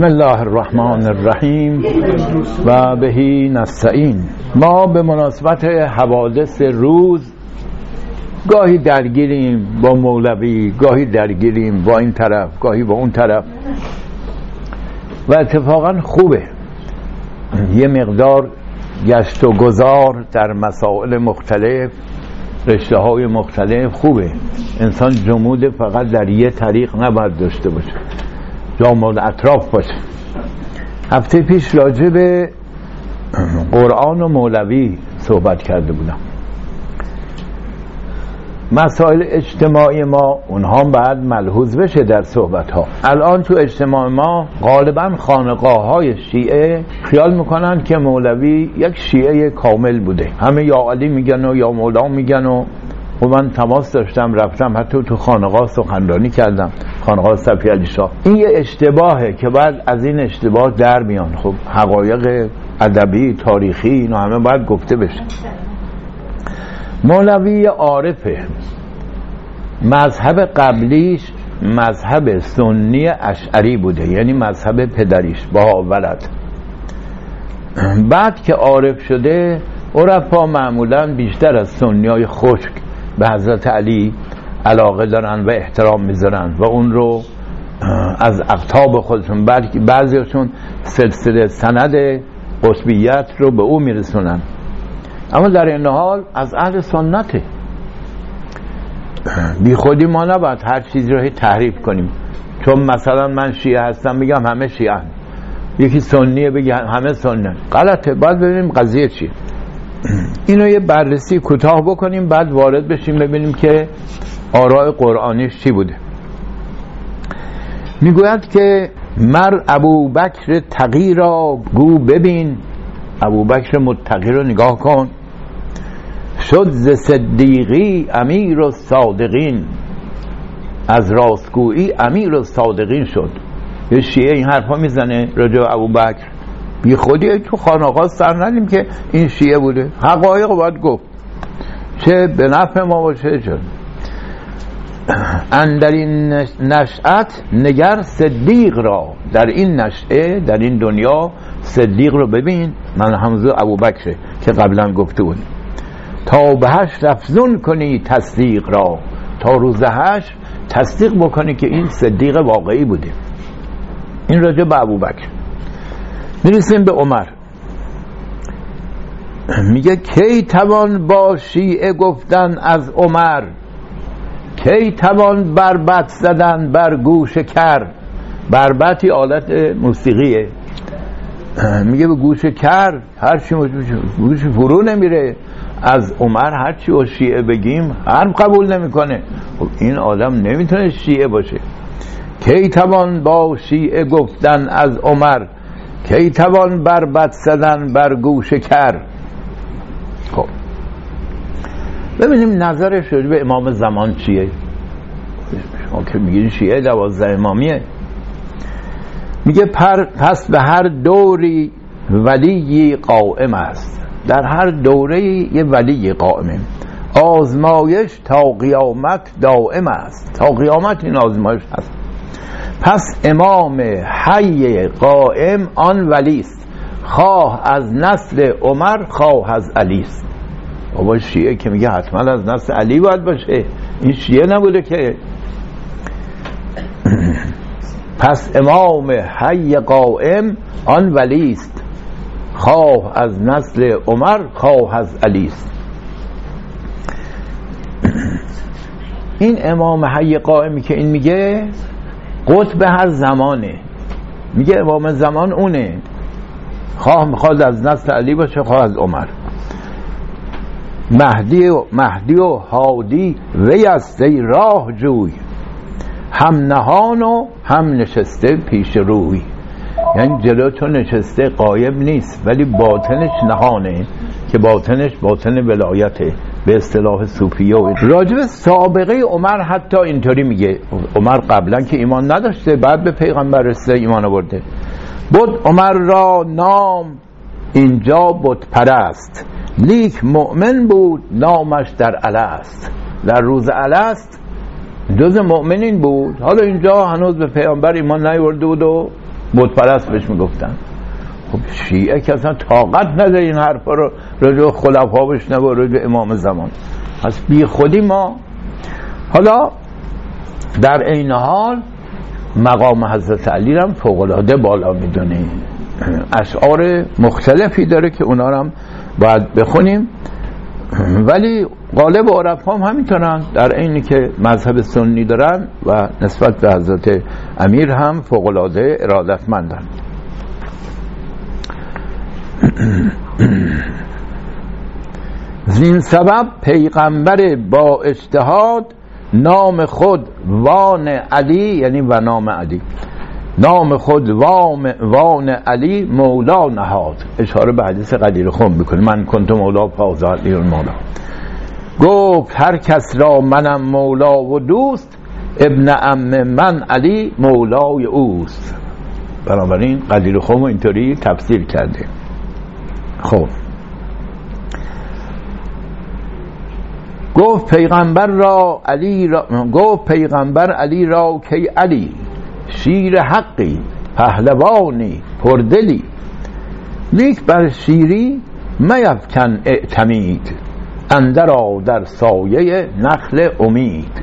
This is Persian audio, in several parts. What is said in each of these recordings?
بسم الله الرحمن الرحیم و بهی نستعین. ما به مناسبت حوادث روز گاهی درگیریم با مولوی گاهی درگیریم با این طرف گاهی با اون طرف. و اتفاقا خوبه. یه مقدار گشت و گذار در مسائل مختلف رشته های مختلف خوبه. انسان جمود فقط در یه طریق نباید داشته باشه. جامعه اطراف باشه. هفته پیش راجع به قرآن و مولوی صحبت کرده بودم. مسائل اجتماعی ما اونها بعد ملحوظ بشه در صحبت ها الان تو اجتماع ما غالبا خانقاه های شیعه خیال می‌کنن که مولوی یک شیعه کامل بوده. همه یا علی میگن و یا مولا میگن و و من تماس داشتم رفتم حتی تو خانقاه سخنرانی کردم خانقاه صفی علی شاه. این یه اشتباهه که بعد از این اشتباه در میان. خب حقایق ادبی تاریخی اینا همه باید گفته بشه. مولوی عارفه مذهب قبلیش مذهب سنی اشعری بوده یعنی مذهب پدریش با ولد. بعد که عارف شده عرفا معمولا بیشتر از سنی های خشک به حضرت علی علاقه دارن و احترام می‌ذارن و اون رو از اقتاب خودشون بعضیشون سلسله سند قطبیت رو به او میرسونن. اما در این حال از اهل سنته بی خودی ما نباید هر چیزی رو تحریف کنیم. چون مثلا من شیعه هستم میگم همه شیعه هم. یکی سنیه بگه همه سنه غلطه. باید ببینیم قضیه چیه. اینو یه بررسی کوتاه بکنیم بعد وارد بشیم ببینیم که آراء قرآنیش چی بوده. می‌گوید که مر ابو بکر تقی را گو ببین. ابو بکر متقی رو نگاه کن. شد ز صدیقی امیر و صادقین. از راستگویی امیر و صادقین شد. یه شیعه این حرفا می‌زنه راجع ابو بکر بی خودی تو خانقاه سر ندیم که این شیعه بوده. حقایق باید گفت. چه به نفع ما باشه چه اندر این نشأت نگر صدیق را. در این نشعه در این دنیا صدیق رو ببین. من همزو ابو بکره که قبلا گفته بود. تا به هشت افزون کنی تصدیق را. تا روز هشت تصدیق بکنی که این صدیق واقعی بوده. این راجع به ابو بکر می‌رسیم به عمر. میگه کی توان با شیعه گفتن از عمر؟ کی توان بربت زدن بر گوش کر؟ بربتی آلت موسیقیه. میگه به گوش کر هرچی گوش فرو نمیره. از عمر هرچی و شیعه بگیم حرف قبول نمی‌کنه. خب این آدم نمی‌تونه شیعه باشه. کی توان با شیعه گفتن از عمر؟ کی توان بربت زدن بر گوش کر؟ خب. ببینیم نظرش به امام زمان چیه؟ شما که میگین شیعه دوازده امامیه. میگه پر پس به هر دوری ولی قائم است. در هر دوره یه ولی قائمه. آزمایش تا قیامت دائم است. تا قیامت این آزمایش هست. پس امام حی قائم آن ولی است. خواه از نسل عمر خواه از علی است. بابا شیعه که میگه حتما از نسل علی باید باشه. این شیعه نبوده که. پس امام حی قائم آن ولی است. خواه از نسل عمر خواه از علی است. این امام حی قائمی که این میگه قطب هر زمانه. میگه امام زمان اونه. خواه می‌خواد از نسل علی باشه خواه از عمر. مهدی و, مهدی و هادی وی است ای راه جوی. هم نهان و هم نشسته پیش روی. یعنی جلو نشسته قایب نیست ولی باطنش نهانه که باطنش باطن ولایته. به اصطلاح صوفیه و راجب سابقه عمر حتی اینطوری میگه. عمر قبلا که ایمان نداشته بعد به پیغمبر رسیده ایمان آورده. بود عمر را نام اینجا بود پرست لیک مؤمن بود نامش در الست در روز الست جز مؤمنین بود. حالا اینجا هنوز به پیامبر ایمان نیورده بود و متپرست بهش می‌گفتن. خب شیعه که اصلا طاقت نداره این حرفا رو رجوع خلفا بشنه و رجوع امام زمان. پس بی خودی ما حالا در این حال مقام حضرت علی هم فوقلاده بالا می‌دونه اشعار مختلفی داره که اونا هم باید بخونیم. ولی غالب عرب هم همینطورن. در اینی که مذهب سنی دارن و نسبت به حضرت امیر هم فوقلاده ارادتمندن. زین سبب پیغمبر با اجتهاد نام خود وان علی یعنی و نام علی. نام خود وام وان علی مولا نهاد. اشاره به حدیث قدیر خون بکنه من کنت مولا فاز علی مولا گفت هر کس را منم مولا و دوست ابن ام من علی مولای اوست. بنابراین قدیر خون اینطوری تفسیر کرده. خب. گفت پیغمبر را علی را گفت پیغمبر علی را که علی شیر حقی پهلوانی پردلی. لیک بر شیری میفکن اعتمید اندرا در سایه نخل امید.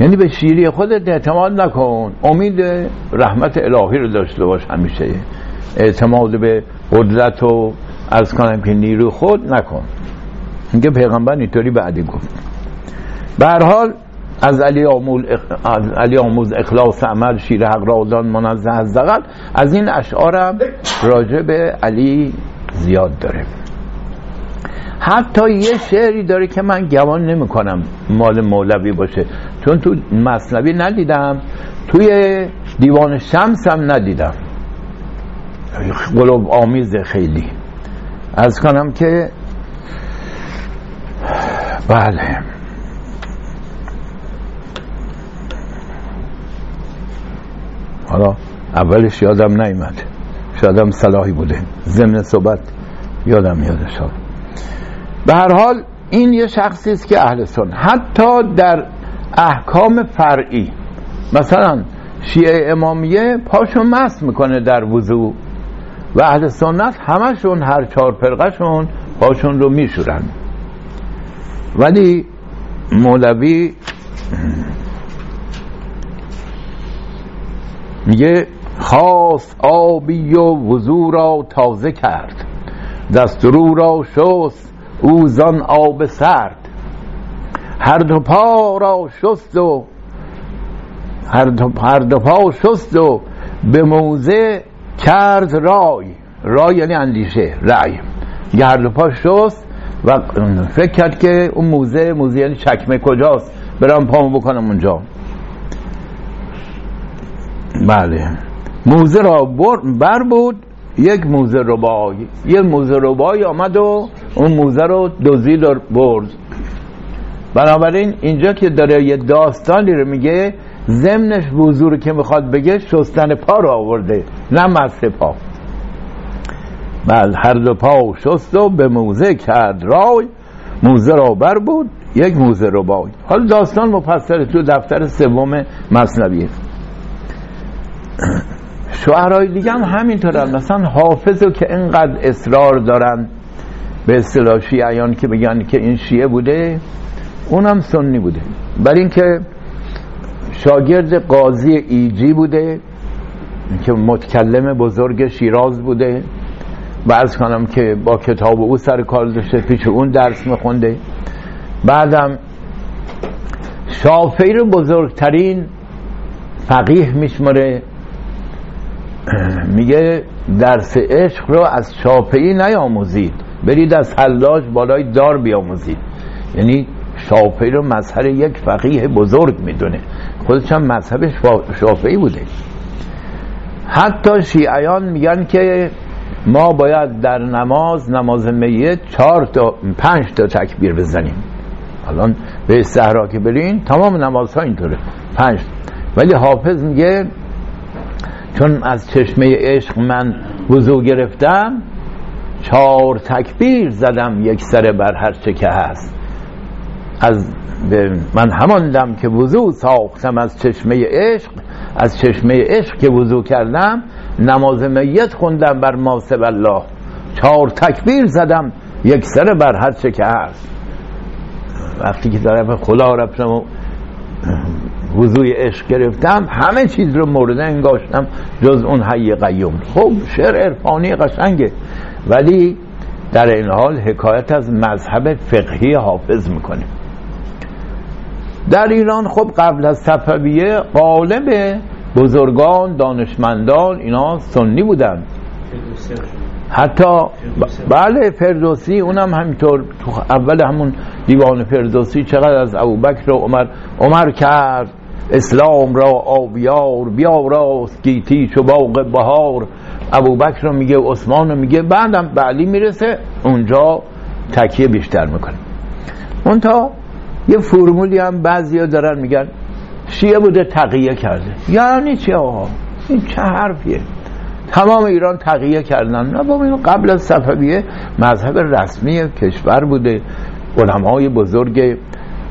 یعنی به شیری خودت اعتماد نکن. امید رحمت الهی رو داشته باش همیشه. اعتماد به قدرت و از کنم که نیرو خود نکن. میگه پیغمبر اینطوری بعدی گفت. به حال از علی آمول از علی آموز اخلاص عمل شیر حق رادان منزه از دقل از این اشعارم راجع به علی زیاد داره. حتی یه شعری داره که من گمان نمی کنم مال مولوی باشه. چون تو مصنوی ندیدم توی دیوان شمس هم ندیدم. قلوب آمیز خیلی. از کنم که بله. حالا اولش یادم نیمد شادم صلاحی بوده. ضمن صحبت یادم میاد شد به هر حال این یه شخصی است که اهل سنت. حتی در احکام فرعی. مثلا شیعه امامیه پاشون مست می‌کنه در وضوع. و اهل سنت همشون هر چهار پرقشون پاشون رو میشورن. ولی مولوی میگه خاص آبی و وضو را تازه کرد. دسترو را شست او زان آب سرد. هر دو پا را شست و هر دو, هر دو پا شست و به موزه کرد رای. رای یعنی اندیشه رای یه هر دو پا شست و فکر کرد که اون موزه موزه یعنی چکمه کجاست. برام پامو بکنم اونجا. بله. موزه را بر بود. یک موزه ربای یک موزه ربای آمد و اون موزه رو و برد. بنابراین اینجا که داره یه داستانی رو میگه ضمنش وضو رو که می‌خواد بگه شستن پا رو آورده نه مست پا. بل هر دو پا شست و به موزه کرد رای موزه را بر بود یک موزه رو بای. حالا داستان مفصل تو دفتر سوم مصنویه شعرهای دیگه هم همینطورن مثلا حافظو که اینقدر اصرار دارن به اصطلاح شیعیان که بگن که این شیعه بوده اونم سنی بوده. بر اینکه شاگرد قاضی ایجی بوده که متکلم بزرگ شیراز بوده. و از کنم که با کتاب او سر کار داشته پیش اون درس میخونده. بعدم شافعی رو بزرگترین فقیه میشماره. میگه درس عشق رو از شافعی نیاموزید. برید از حلاج بالای دار بیاموزید. یعنی شافعی رو مظهر یک فقیه بزرگ می‌دونه. خودش هم مذهب شافعی بوده. حتی شیعیان میگن که ما باید در نماز نماز میت چهار تا پنج تا تکبیر بزنیم. الان به صحرا که برین تمام نماز ها اینطوره. پنج. ولی حافظ میگه چون از چشمه عشق من وضو گرفتم چهار تکبیر زدم یک سر بر هر چه که هست. از من همان دم که وضو ساختم از چشمه عشق از چشمه عشق که وضو کردم نماز میت خوندم بر ماسب الله. چهار تکبیر زدم یک سره بر هر چه که هست. وقتی که طرف خدا رفتم و وضوی عشق گرفتم همه چیز رو مورد انگاشتم جز اون حی قیوم. خب شعر عرفانی قشنگه. ولی در این حال حکایت از مذهب فقهی حافظ می‌کنه. در ایران خب قبل از صفویه قالب بزرگان دانشمندان اینا سنی بودن حتی بله فردوسی اونم همینطور اول همون دیوان فردوسی چقدر از ابوبکر و عمر عمر کرد. اسلام را آبیار بیا راست گیتی چو باغ بهار. ابوبکر رو میگه عثمان رو میگه بعدم بعلی می‌رسه اونجا تکیه بیشتر می‌کنه. اون تا یه فرمولی هم بعضی دارن میگن شیعه بوده تقیه کرده. یعنی چه آقا؟ این چه حرفیه؟ تمام ایران تقیه کردن. نه با قبل از صفویه مذهب رسمی کشور بوده. علمای بزرگ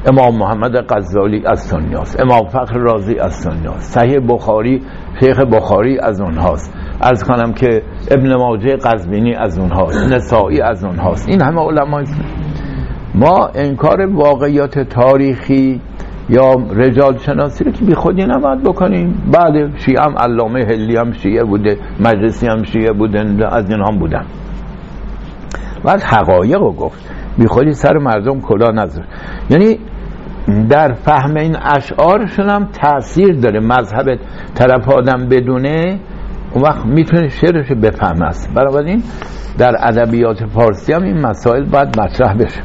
امام محمد غزالی از سنیاست امام فخر رازی از سنیاست صحیح بخاری شیخ بخاری از اونهاست. از کنم که ابن ماجه قزبینی از اونهاست. نسائی از اونهاست. این همه علمای ما انکار واقعیات تاریخی یا رجال شناسی رو که بی خودی نباید بکنیم. بعد شیعه هم علامه هلی هم شیعه بوده مجلسی هم شیعه بودن از این هم بودن. بعد حقایق رو گفت. بی خودی سر مردم کلا نذار. یعنی در فهم این اشعارشون هم تاثیر داره. مذهب طرف آدم بدونه اون وقت می‌تونه شعرش بفهم است بنابراین در ادبیات فارسی هم این مسائل باید مطرح بشه.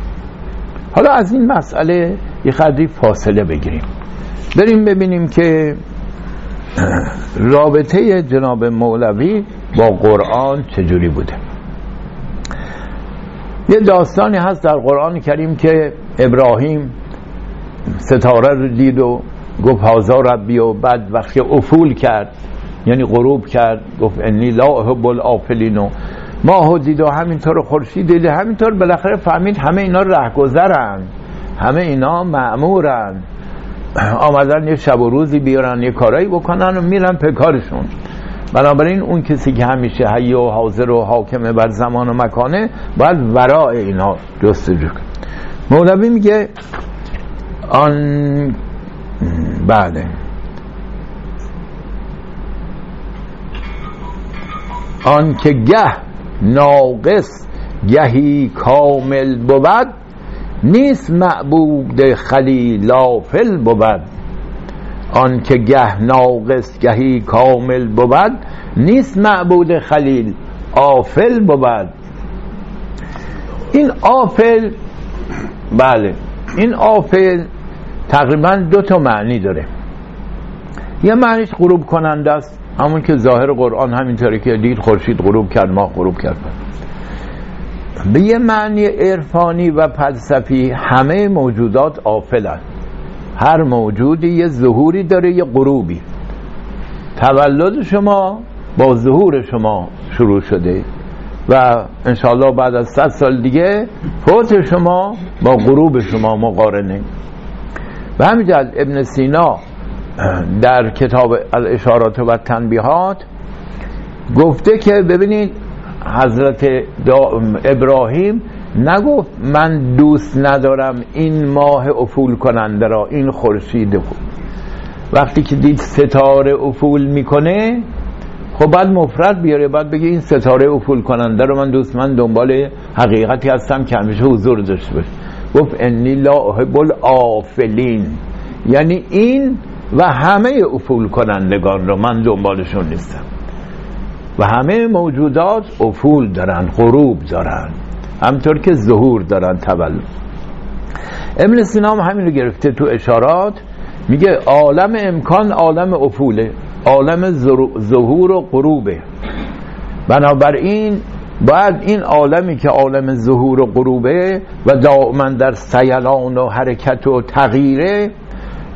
حالا از این مسئله یه قدری فاصله بگیریم. بریم ببینیم که رابطه جناب مولوی با قرآن چجوری بوده. یه داستانی هست در قرآن کریم که ابراهیم ستاره رو دید و گفت هازا ربی و بعد وقتی افول کرد یعنی غروب کرد گفت انی لا احب الافلین و ماه دید و همینطور خورشید دید همینطور بالاخره فهمید همه اینا رهگذرن. همه اینا معمورن آمدن یه شب و روزی بیارن یه کارایی بکنن و میرن پکارشون. بنابراین اون کسی که همیشه حی و حاضر و حاکمه بر زمان و مکانه باید ورای اینا جستجو کنه. مولوی میگه آن بله آن که گه ناقص گهی کامل بود نیست معبود خلیلافل بود. آن که گه ناقص گهی کامل بود نیست معبود خلیل آفل بود. این آفل بله این آفل تقریبا دو تا معنی داره. یه معنیش غروب کننده است. همون که ظاهر قرآن همینطوری که دید خورشید غروب کرد ما غروب کرد. به یه معنی عرفانی و فلسفی همه موجودات آفلن. هر موجودی یه ظهوری داره یه غروبی. تولد شما با ظهور شما شروع شده و انشاءالله بعد از صد سال دیگه فوت شما با غروب شما مقارنه. و همینجا ابن سینا در کتاب الاشارات و تنبیهات گفته که ببینید حضرت ابراهیم نگفت من دوست ندارم این ماه افول کننده را این خورشید وقتی که دید ستاره افول می‌کنه خب بعد مفرد بیاره بعد بگه این ستاره افول کننده رو من دوست من دنبال حقیقتی هستم که همیشه حضور داشته باشه گفت انی لا احب یعنی این و همه افول کنندگان رو من دنبالشون نیستم. و همه موجودات افول دارن غروب دارن همطور که ظهور دارن تولد. ابن سینا هم همین رو گرفته تو اشارات میگه عالم امکان عالم افوله عالم ظهور و غروبه. بنابراین باید این عالمی که عالم ظهور و غروبه و دائما در سیلان و حرکت و تغییره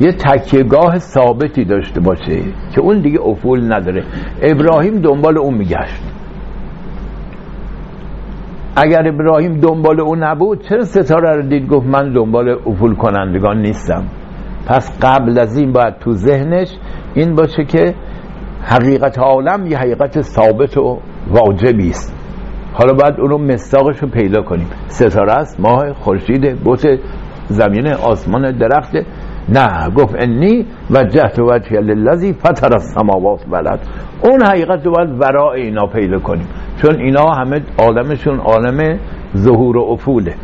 یه تکیهگاه ثابتی داشته باشه که اون دیگه افول نداره. ابراهیم دنبال اون میگشت. اگر ابراهیم دنبال اون نبود چرا ستاره رو دید؟ گفت من دنبال افول کنندگان نیستم. پس قبل از این باید تو ذهنش این باشه که حقیقت عالم یه حقیقت ثابت و واجبی است. حالا باید اون رو مستاقش رو پیدا کنیم. ستاره است ماه خورشید بوت زمین آسمان درخت. نه گفت انی و جهت وجه للذی فطر السماوات بلد اون حقیقت رو باید ورای اینا پیدا کنیم. چون اینا همه عالمشون عالم ظهور و افوله.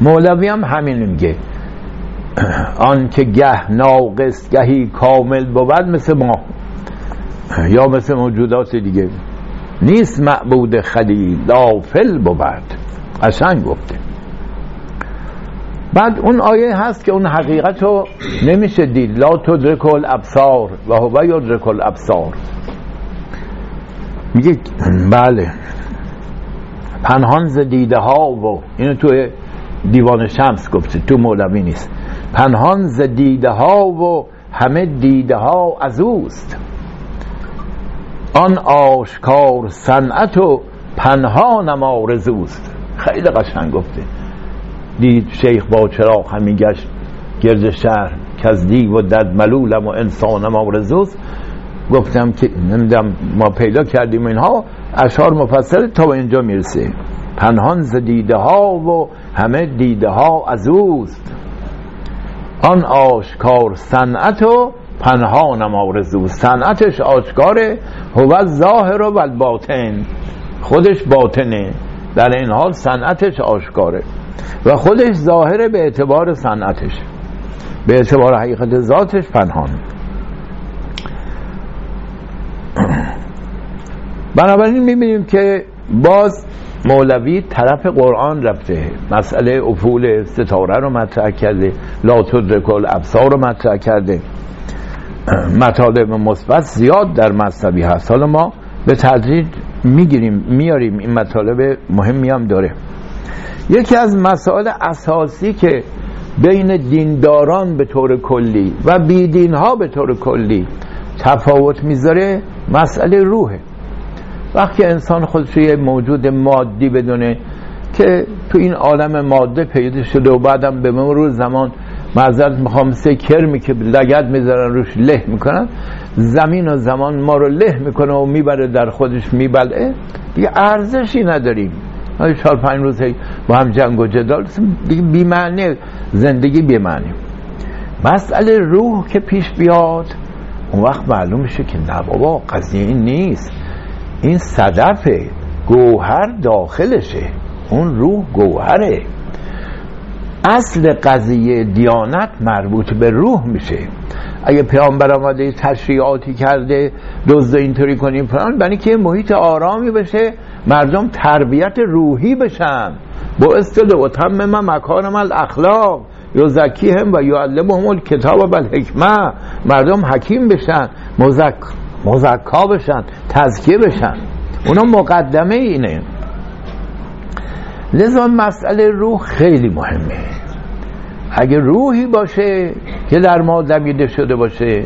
مولوی هم همین میگه. آن که گه ناقص گهی کامل بود مثل ما. یا مثل موجودات دیگه. نیست معبود خلیل لافل بود. قشنگ گفته. بعد اون آیه هست که اون حقیقت رو نمیشه دید. لا تدرک الابصار و هو یدرک الابصار. میگه بله. پنهان ز دیده ها و اینو تو دیوان شمس گفته تو مولوی نیست. پنهان ز دیده ها و همه دیده ها از اوست. آن آشکار صنعت و پنهانم آرزوست. خیلی قشنگ گفته. دید شیخ با چراغ همین گشت گرد شهر دیو و دد ملولم و انسانم آرزوست. گفتم که نمیدم ما پیدا کردیم اینها اشعار مفصل تا به اینجا می‌رسه پنهان ز دیده ها و همه دیده ها از اوست. آن آشکار صنعت و پنهانم آرزو. صنعتش آشکاره هو ظاهر و باطن خودش باطنه. در این حال صنعتش آشکاره. و خودش ظاهره به اعتبار صنعتش. به اعتبار حقیقت ذاتش پنهان. بنابراین می‌بینیم که باز مولوی طرف قرآن رفته. مسئله افول ستاره رو مطرح کرده. لا تدرک ابصار رو مطرح کرده. مطالب مثبت زیاد در مذهبی هست. حالا ما به تدریج می‌گیریم میاریم این مطالب مهمی هم داره. یکی از مسائل اساسی که بین دینداران به طور کلی و بیدین ها به طور کلی تفاوت می‌ذاره مسئله روحه. وقتی انسان خودش یه موجود مادی بدونه که تو این عالم ماده پیدا شده و بعدم به مرور زمان معذرت می‌خوام سه کرمی که لگت می‌ذارن روش له می‌کنن زمین و زمان ما رو له می‌کنه و می‌بره در خودش میبلعه. دیگه ارزشی نداریم. چهار پنج روز با هم جنگ و جدال. دیگه بیمعنی زندگی بیمعنی مسئله روح که پیش بیاد اون وقت معلوم میشه که نه بابا قضیه این نیست. این صدف گوهر داخلشه. اون روح گوهره. اصل قضیه دیانت مربوط به روح میشه. اگه پیامبر آمده تشریعاتی کرده دزد اینطوری کنیم فلان. برای که محیط آرامی بشه. مردم تربیت روحی بشن. با استد و تمم مکارم الاخلاق. یزکی هم و یعلمهم کتاب و حکمه مردم حکیم بشن مزک مزکا بشن تزکیه بشن. اونا مقدمه اینه. لذا مسئله روح خیلی مهمه. اگه روحی باشه که در ما دمیده شده باشه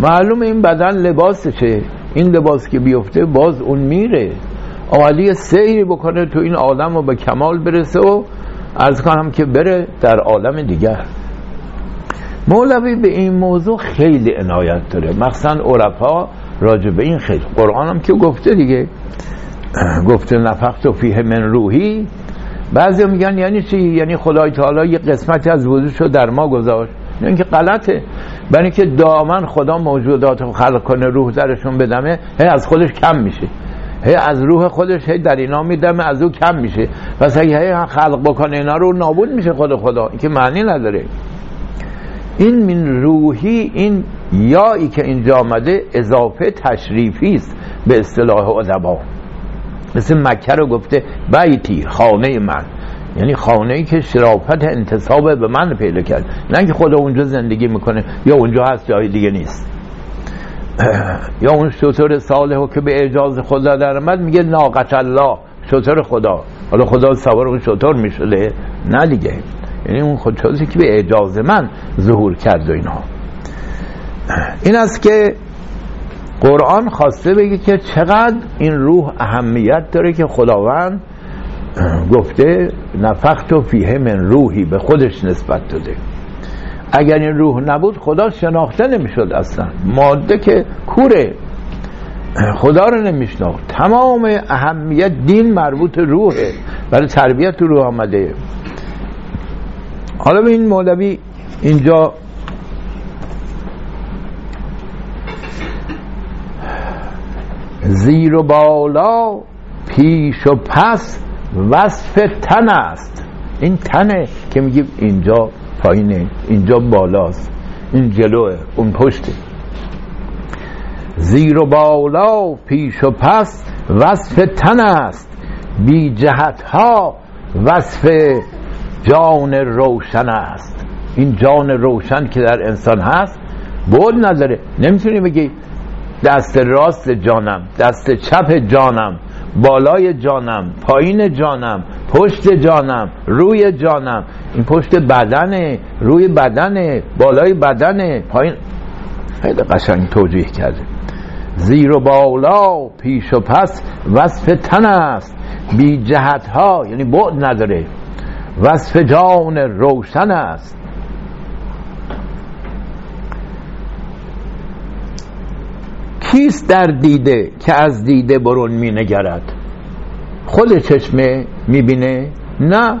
معلوم این بدن لباسشه. این لباس که بیفته باز اون میره. آمدی سیری بکنه تو این آدم و به کمال برسه و از کنم که بره در عالم دیگر. مولوی به این موضوع خیلی عنایت داره. مخصوصا عرفا راجع به این خیلی. قرآن هم که گفته دیگه. گفته نفخت و فیه من روحی. بعضی میگن یعنی چی؟ یعنی خدای تعالی یه قسمتی از وجودش رو در ما گذاشت. این که غلطه. برای که دامن خدا موجودات رو خلق کنه روح درشون بدمه هی از خودش کم میشه. هی از روح خودش هی در اینا میدمه از او کم میشه. پس اگه هی خلق بکنه اینا رو نابود میشه خود خدا. این که معنی نداره. این من روحی این یایی که اینجا آمده اضافه تشریفی است به اصطلاح ادبا. مثل مکه رو گفته بیتی خانه من. یعنی خانه ای که شرافت انتصاب به من پیدا کرد. نه که خدا اونجا زندگی می‌کنه یا اونجا هست جای دیگه نیست. یا اون شطور صالح که به اجاز خدا در آمد میگه ناقت الله شطور خدا. حالا خدا سوار اون شطور می‌شده؟ نه دیگه. یعنی اون خودشوزی که به اجاز من ظهور کرد و اینها. این است که قرآن خواسته بگه که چقدر این روح اهمیت داره که خداوند گفته نفخت و فیه من روحی به خودش نسبت داده. اگر این روح نبود خدا شناخته نمی‌شد اصلا. ماده که کوره خدا رو نمیشناخت. تمام اهمیت دین مربوط روحه. برای تربیت روح آمده. حالا به این مولوی اینجا زیر و بالا پیش و پس وصف تن است. این تنه که میگیم اینجا پایینه اینجا بالاست این جلوه اون پشته زیر و بالا پیش و پس وصف تن است. بی جهت ها وصف جان روشن است. این جان روشن که در انسان هست بود نداره. نمی‌تونی بگی دست راست جانم دست چپ جانم. بالای جانم پایین جانم پشت جانم روی جانم. این پشت بدنه روی بدنه بالای بدنه. پایین. خیلی قشنگ توجیه کرده. زیر و بالا پیش و پس وصف تن است. بی جهت ها یعنی بعد نداره. وصف جان روشن است. کیست در دیده که از دیده برون می نگرد؟ خود چشمه می بینه نه.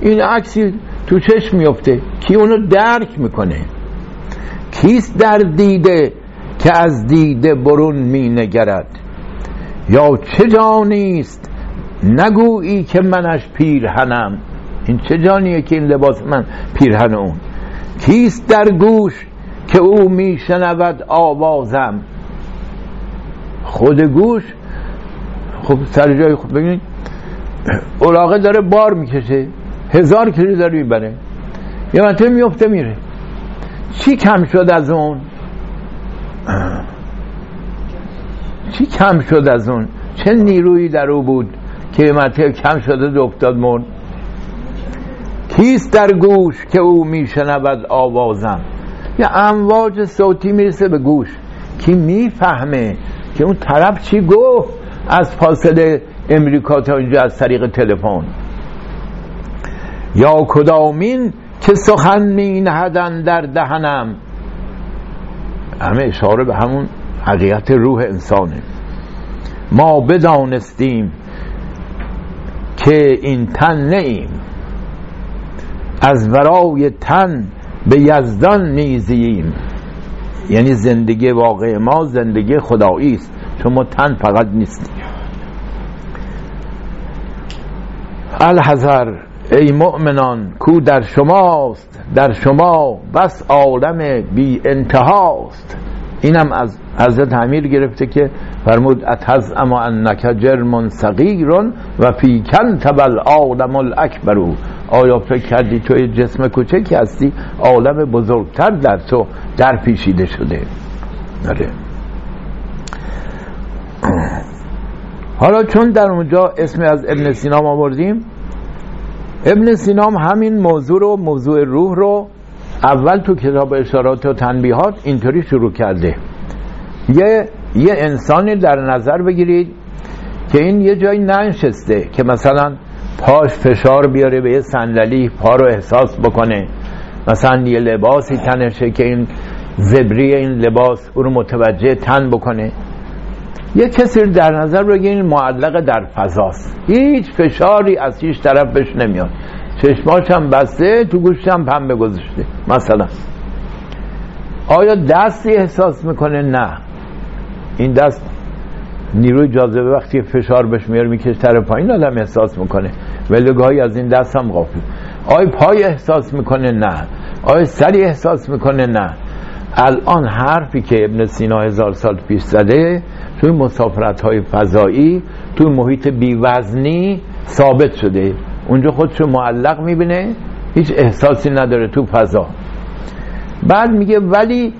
این عکسی تو چشم میفته کی اونو درک می‌کنه؟ کیست در دیده که از دیده برون می نگرد؟ یا چه جانیست نگویی که منش پیرهنم. این چه جانیه که این لباس من پیرهن اون؟ کیست در گوش که او میشنود آوازم؟ خود گوش خب سر جای خود ببینید اولاغه داره بار می‌کشه هزار کیلو داره می‌بره. یه منطقه میفته میره. چی کم شد از اون؟ چی کم شد از اون؟ چه نیرویی در او بود که یه منطقه کم شده افتاد مرد؟ کیست در گوش که او میشنود آوازم؟ یه امواج صوتی می‌رسه به گوش. کی می‌فهمه که اون طرف چی گفت؟ از فاصله امریکا تا اینجا از طریق تلفن. یا کدامین که سخن می نهدن در دهنم. همه اشاره به همون حقیقت روح انسانه. ما بدانستیم که این تن نیم از ورای تن به یزدان نیزیم یعنی زندگی واقع ما زندگی خدایی است. چون ما تن فقط نیستیم الحذر ای مؤمنان کو در شماست در شما بس عالم بی انتهاست اینم از حضرت امیر گرفته که فرمود اتز اما انک جرم صغیرون و فی کن تبل عالم الاکبرو آیا فکر کردی توی جسم کوچکی هستی؟ عالم بزرگتر در تو در پیشیده شده. نره حالا چون در اونجا اسم از ابن سینام آوردیم ابن سینام همین موضوع رو موضوع روح رو اول تو کتاب اشارات و تنبیهات اینطوری شروع کرده. یه یه انسانی در نظر بگیرید که این یه جایی ننشسته که مثلا پاش فشار بیاره به یه صندلی پا رو احساس بکنه. مثلا یه لباسی تنشه که این زبری این لباس او رو متوجه تن بکنه. یه کسی در نظر بگیرین معلق در فضاست. هیچ فشاری از هیچ طرف بهش نمیاد. چشماش هم بسته تو گوشش هم پنبه گذاشته مثلا. آیا دستی احساس می‌کنه؟ نه. این دست نیروی جاذبه وقتی فشار بهش میاره می‌کشه طرف پایین آدم احساس می‌کنه. ولی گاهی از این دست هم غافل. آیا پای احساس می‌کنه نه. آیا سری احساس می‌کنه نه. الان حرفی که ابن سینا هزار سال پیش زده توی مسافرت های فضایی توی محیط بیوزنی ثابت شده. اونجا خودشو معلق می‌بینه هیچ احساسی نداره تو فضا. بعد میگه ولی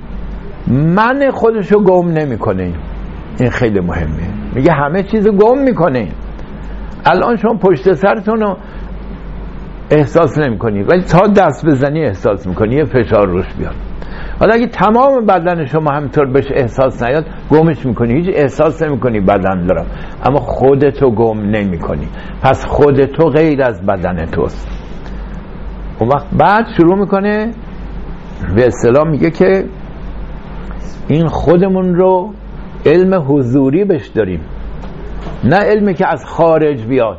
من خودشو گم نمی‌کنه. این خیلی مهمه. میگه همه چیز گم می‌کنه الان شما پشت سرتون رو احساس نمی‌کنی. ولی تا دست بزنی احساس می‌کنی. یه فشار روش بیاد. حالا اگه تمام بدن شما همینطور بهش احساس نیاد گمش می‌کنی. هیچ احساس نمی‌کنی بدن دارم اما خودتو گم نمی‌کنی. پس خودتو غیر از بدن توست. اون وقت بعد شروع می‌کنه به اصطلاح میگه که این خودمون رو علم حضوری بش داریم. نه علمی که از خارج بیاد.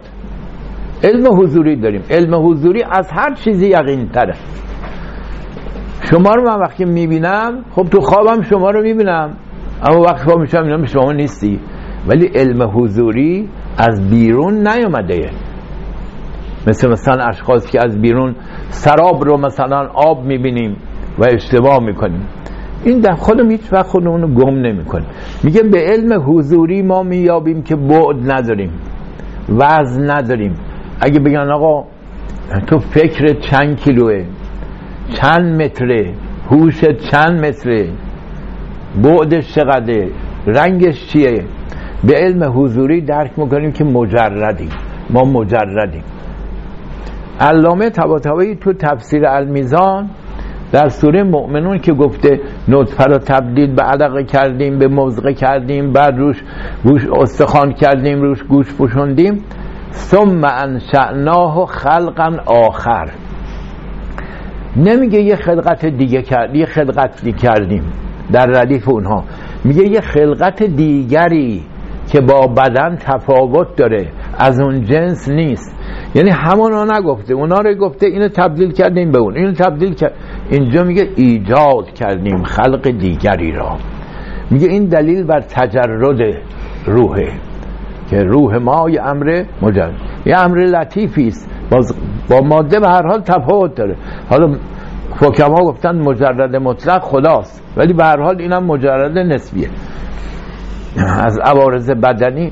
علم حضوری داریم. علم حضوری از هر چیزی یقین تره شما رو من وقتی می‌بینم خب تو خوابم شما رو می‌بینم. اما وقتی خواب میشم اینا شما نیستی. ولی علم حضوری از بیرون نیومده. مثل مثلا اشخاص که از بیرون سراب رو مثلا آب می‌بینیم و اشتباه می‌کنیم. این در خودم هیچ وقت خودمون رو گم نمی‌کنیم. میگه به علم حضوری ما میابیم که بعد نداریم وزن نداریم. اگه بگن آقا تو فکر چند کیلوه؟ چند متره؟ هوش چند متره؟ بعدش چقدره؟ رنگش چیه؟ به علم حضوری درک می‌کنیم که مجردیم. ما مجردیم. علامه طباطبایی تو تفسیر المیزان در سوره مؤمنون که گفته نطفه رو تبدیل به علقه کردیم به مزقه کردیم بعد روش گوش استخوان کردیم روش گوش پوشوندیم. ثم انشأناه خلقا آخر. نمیگه یه خلقت دیگه کرد یه خلقت دیگه کردیم. در ردیف اونها. میگه یه خلقت دیگری که با بدن تفاوت داره. از اون جنس نیست. یعنی همونا نگفته. اونا رو گفته اینو تبدیل کردیم به اون. اینو تبدیل کرد اینجا میگه ایجاد کردیم خلق دیگری را. میگه این دلیل بر تجرد روحه که روح ما یه امر مجرد. یه امر لطیفی است. با ماده به هر حال تفاوت داره. حالا حکما گفتن مجرد مطلق خداست ولی به هر حال اینم مجرد نسبیه. از عوارض بدنی.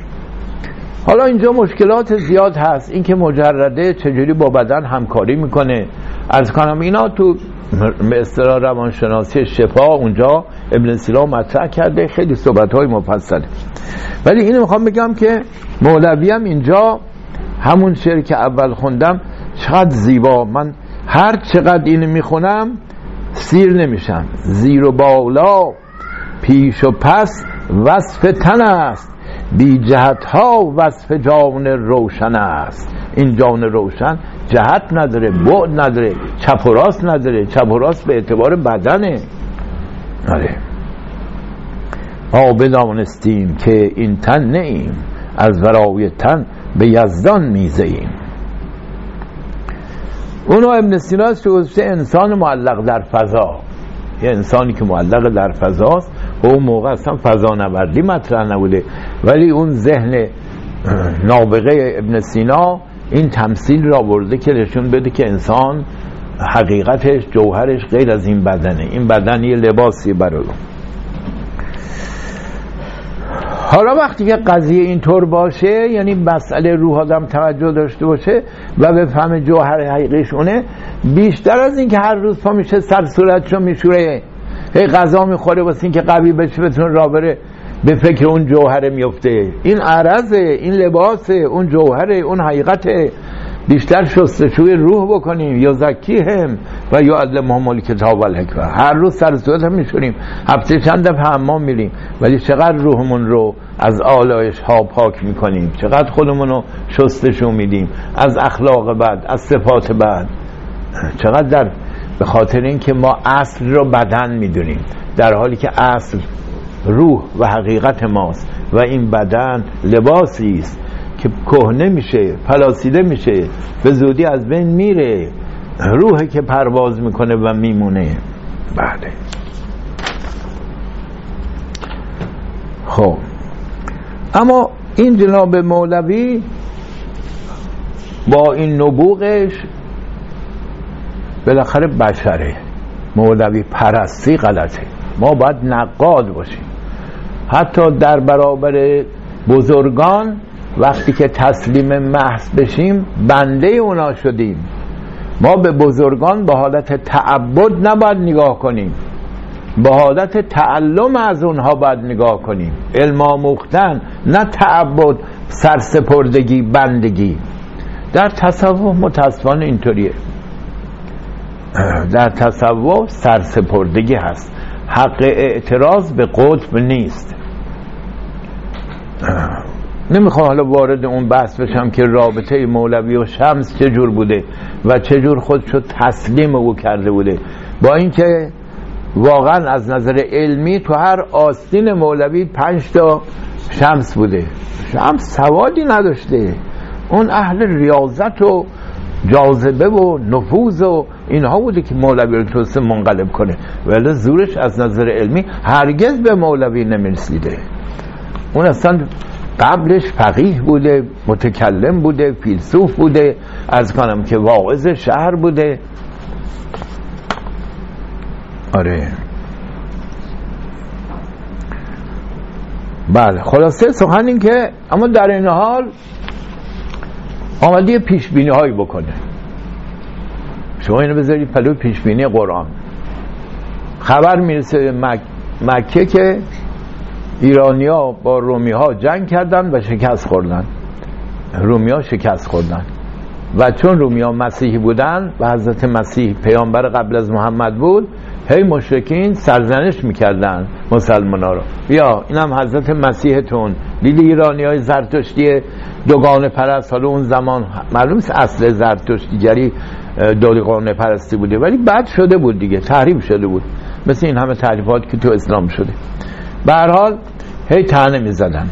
حالا اینجا مشکلات زیاد هست. اینکه مجرده چجوری با بدن همکاری می‌کنه. از کنم اینا تو به روانشناسی شفا اونجا ابن سینا مطرح کرده خیلی صحبت های مفصله. ولی اینو می‌خوام بگم که مولوی هم اینجا همون شعر که اول خوندم چقدر زیبا. من هر چقدر اینو می‌خونم سیر نمیشم. زیر و بالا پیش و پس وصف تن است. بی جهت ها وصف جان روشن است. این جان روشن جهت نداره بعد نداره چپ و راست نداره چپ و راست به اعتبار بدنه. آره. ما بدانستیم که این تن نیم از ورای تن به یزدان میزه ایم اونو ابن سینا است که انسان معلق در فضا. یه انسانی که معلق در فضاست و اون موقع اصلا فضا نوردی مطرح نبوده. ولی اون ذهن نابغه ابن سینا این تمثیل را برده که نشون بده که انسان حقیقتش جوهرش غیر از این بدنه. این بدن یه لباسی برای حالا وقتی که قضیه اینطور باشه یعنی مسئله روح آدم توجه داشته باشه و به فهم جوهر حقیقیشونه بیشتر از اینکه هر روز پا میشه سر صورتشو میشوره. هی غذا می‌خوره واسه اینکه قوی بشه بتونه را بره به فکر اون جوهره میفته. این عرضه این لباسه اون جوهره اون حقیقته. بیشتر شستشوی روح بکنیم. یا زکی هم و یا علم کتاب و الحکمه هر روز سر صورت هم میشونیم. هفته چند دفعه حمام میریم. ولی چقدر روحمون رو از آلایش ها پاک می‌کنیم. چقدر خودمون رو شستشو میدیم. از اخلاق بد از صفات بد. چقدر در به خاطر اینکه ما اصل رو بدن می‌دونیم. در حالی که اصل روح و حقیقت ماست و این بدن لباسی است که کهنه میشه پلاسیده میشه به زودی از بین میره. روحی که پرواز می‌کنه و میمونه. بله. خب. اما این جناب مولوی با این نبوغش بالاخره بشره. مولوی پرستی غلطه. ما باید نقاد باشیم. حتی در برابر بزرگان وقتی که تسلیم محض بشیم بنده اونا شدیم. ما به بزرگان به حالت تعبد نباید نگاه کنیم. به حالت تعلم از اونها باید نگاه کنیم. علم آموختن نه تعبد سرسپردگی بندگی. در تصوف متاسفانه اینطوریه. در تصوف سرسپردگی هست. حق اعتراض به قطب نیست. نمی‌خوام حالا وارد اون بحث بشم که رابطه مولوی و شمس چجور بوده و چجور خودشو تسلیم او کرده بوده. با اینکه واقعا از نظر علمی تو هر آستین مولوی پنج تا شمس بوده. شمس سوادی نداشته. اون اهل ریاضت و جاذبه و نفوذ و اینها بوده که مولوی رو توسته منقلب کنه. ولی زورش از نظر علمی هرگز به مولوی نمی‌رسیده. اون اصلا قبلش فقیه بوده متکلم بوده فیلسوف بوده از کنم که واعظ شهر بوده. آره. بله خلاصه سخن این که اما در این حال آمده پیش بینی هایی بکنه. شما اینو بذارید پلو پیش بینی قرآن. خبر می‌رسه مک... مکه که ایرانیا با رومی ها جنگ کردن و شکست خوردن. رومی ها شکست خوردن. و چون رومی ها مسیحی بودن و حضرت مسیح پیامبر قبل از محمد بود هی مشرکین سرزنش می‌کردن مسلمان ها رو. بیا اینم حضرت مسیحتون. دیدی ایرانی های زرتشتی دوگانه پرست؟ حالا اون زمان معلوم اصل زرتشتیگری دوگانه پرستی بوده. ولی بعد شده بود دیگه تحریم شده بود. مثل این همه تعریفات که تو اسلام شده. به حال هی تنه می‌زدن.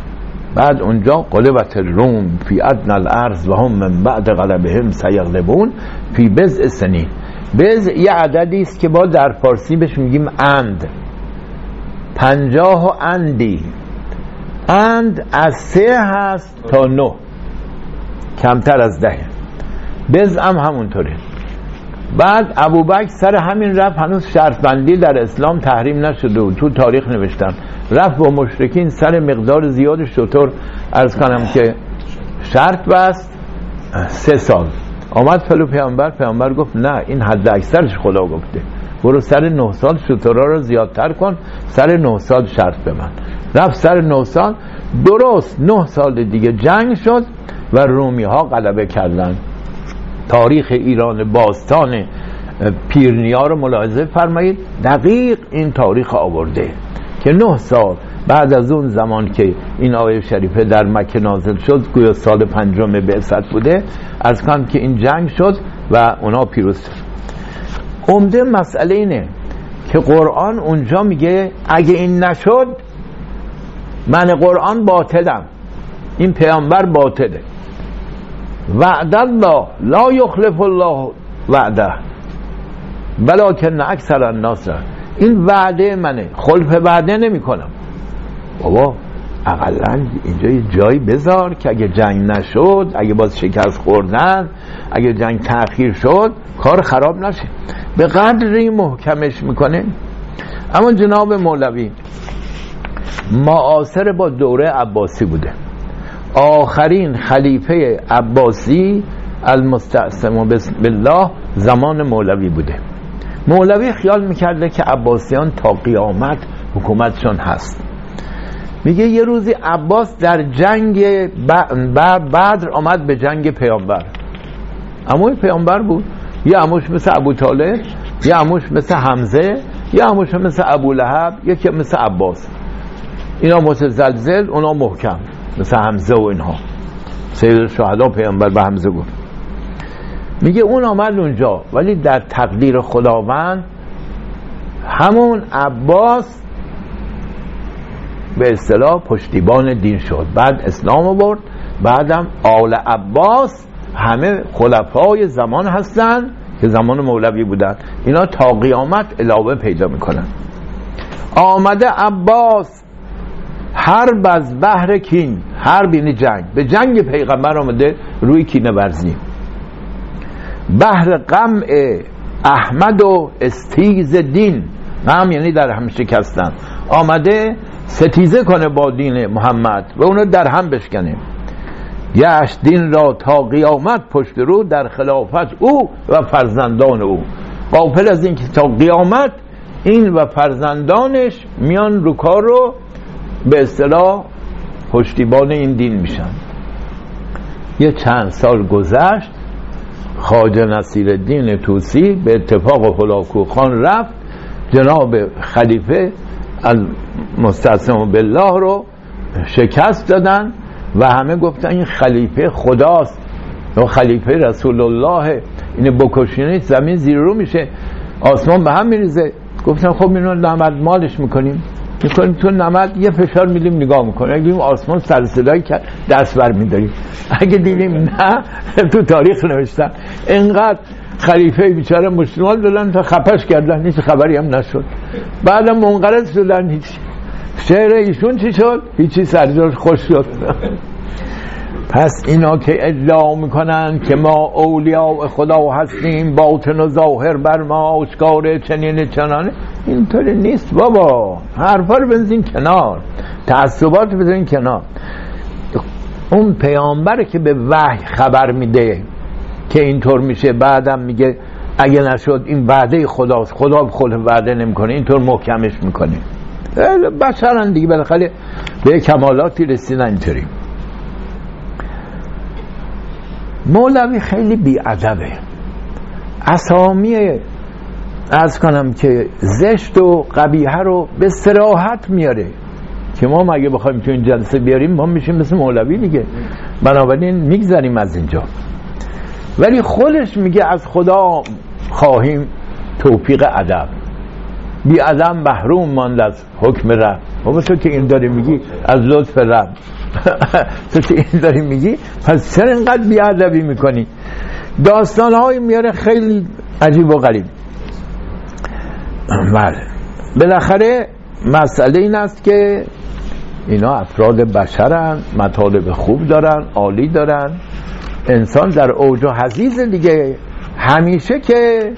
بعد اونجا قلبت روم فی ادن الارض و هم من بعد غلبهم سیغلبون فی بزع سنین. بز یه عددی است که با در فارسی بهش میگیم اند. پنجاه و اندی. اند از سه هست تا نه. کمتر از ده. بز هم همونطوره. بعد ابوبکر سر همین رفت هنوز شرط بندی در اسلام تحریم نشده و تو تاریخ نوشتم. رفت با مشرکین سر مقدار زیاد شطور. ارز کنم که شرط بست سه سال. آمد پلو پیامبر پیامبر گفت نه این حد اکثرش خدا گفته. برو سر نه سال شطورا رو زیادتر کن سر نه سال شرط به من رفت سر نه سال درست نه سال دیگه جنگ شد و رومی ها غلبه کردن تاریخ ایران باستان پیرنیا رو ملاحظه فرمایید. دقیق این تاریخ آورده که نه سال بعد از اون زمان که این آیه شریفه در مکه نازل شد گویا سال پنجم بعثت بوده از کنم که این جنگ شد و اونا پیروز شد. عمده مسئله اینه که قرآن اونجا میگه اگه این نشد من قرآن باطلم. این پیامبر باطله. وعد الله لا یخلف الله وعده بلکن اکثر الناس. این وعده منه خلف وعده نمی کنم بابا اقلا اینجا یه جایی بذار که اگه جنگ نشد اگه باز شکست خوردن اگه جنگ تأخیر شد کار خراب نشه. به قدری محکمش می‌کنه. اما جناب مولوی معاصر با دوره عباسی بوده. آخرین خلیفه عباسی المستعصم بالله زمان مولوی بوده. مولوی خیال می‌کرده که عباسیان تا قیامت حکومتشون هست. میگه یه روزی عباس در جنگ بدر آمد به جنگ پیامبر. اموی پیامبر بود. یه اموش مثل ابو طالب یه اموش مثل حمزه یه اموش مثل ابو لحب یکی مثل عباس. اینا متزلزل اونا محکم. مثل حمزه و اینها. سید شهدا پیامبر به حمزه گفت. میگه اون آمد اونجا ولی در تقدیر خداوند همون عباس به اصطلاح پشتیبان دین شد. بعد اسلام آورد بعدم آل عباس همه خلفای زمان هستن که زمان مولوی بودن. اینا تا قیامت علاوه پیدا می‌کنن. آمده عباس هر از بهر کین هر بینی جنگ. به جنگ پیغمبر آمده روی کینه ورزی. بهر قمع احمد و استیز دین. غم یعنی در هم شکستن. آمده ستیزه کنه با دین محمد و اونو در هم بشکنه. گشت دین را تا قیامت پشت رو در خلافت او و فرزندان او. قافل از این که تا قیامت این و فرزندانش میان رو کار رو به اصطلاح پشتیبان این دین میشن. یه چند سال گذشت خواجه نصیر دین توسی به اتفاق هلاکو خان رفت. جناب خلیفه مستعصم بالله رو شکست دادن و همه گفتن این خلیفه خداست. و خلیفه رسول الله این بکشینه زمین زیر رو میشه آسمان به هم میریزه. گفتم خب اینو نمد مالش می‌کنیم. می‌کنیم. تو نمد یه فشار میدیم نگاه می‌کنیم. اگه دیدیم آسمان سر صدایی کرد دست بر میداریم. اگه دیدیم نه تو تاریخ نوشتن. اینقدر خلیفه بیچاره مسلمان دادن تا خپش کردن. هیچ خبری هم نشد. بعدم منقرض شدن. هیچ شعر ایشون چی شد؟ هیچی سرجاش خوش شد. پس اینا که ادعا می‌کنن که ما اولیاء خدا هستیم باطن و ظاهر بر ما آشکار چنین چنانه اینطوری نیست بابا. حرفا رو بزنین کنار. تعصبات بزنین کنار. اون پیامبر که به وحی خبر میده که اینطور میشه بعدم میگه اگه نشد این وعده خداست. خدا خود وعده نمی‌کنه. اینطور محکمش می‌کنه. بشرن دیگه. بالاخره به کمالاتی رسیدن اینطوری. مولوی خیلی بیادبه. اسامی از کنم که زشت و قبیه رو به سراحت میاره که ما مگه بخوایم تو این جلسه بیاریم؟ ما میشیم مثل مولوی دیگه. بنابراین می‌گذاریم از اینجا. ولی خودش میگه از خدا خواهیم توفیق ادب. بی ادب محروم ماند از حکم رب. بابا تو که این داری میگی؟ از لطف رب. تو که این داری میگی؟ پس چرا اینقدر بی ادبی می‌کنی؟ داستان میاره خیلی عجیب و غریب. بله. بالاخره مسئله این است که اینا افراد بشرن مطالب خوب دارن عالی دارن. انسان در اوج حزیز دیگه. همیشه که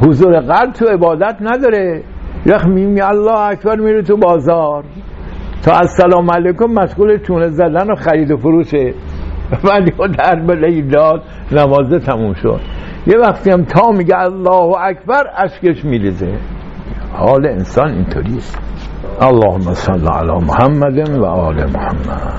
حضور قلب تو عبادت نداره. یخ میمی الله اکبر میره تو بازار. تا السلام علیکم مشغول چونه زدن و خرید و فروشه. ولی در بله داد نمازه تموم شد. یه وقتی هم تا میگه الله اکبر اشکش میریزه. حال انسان اینطوریست اللهم صل علی محمد و آل محمد.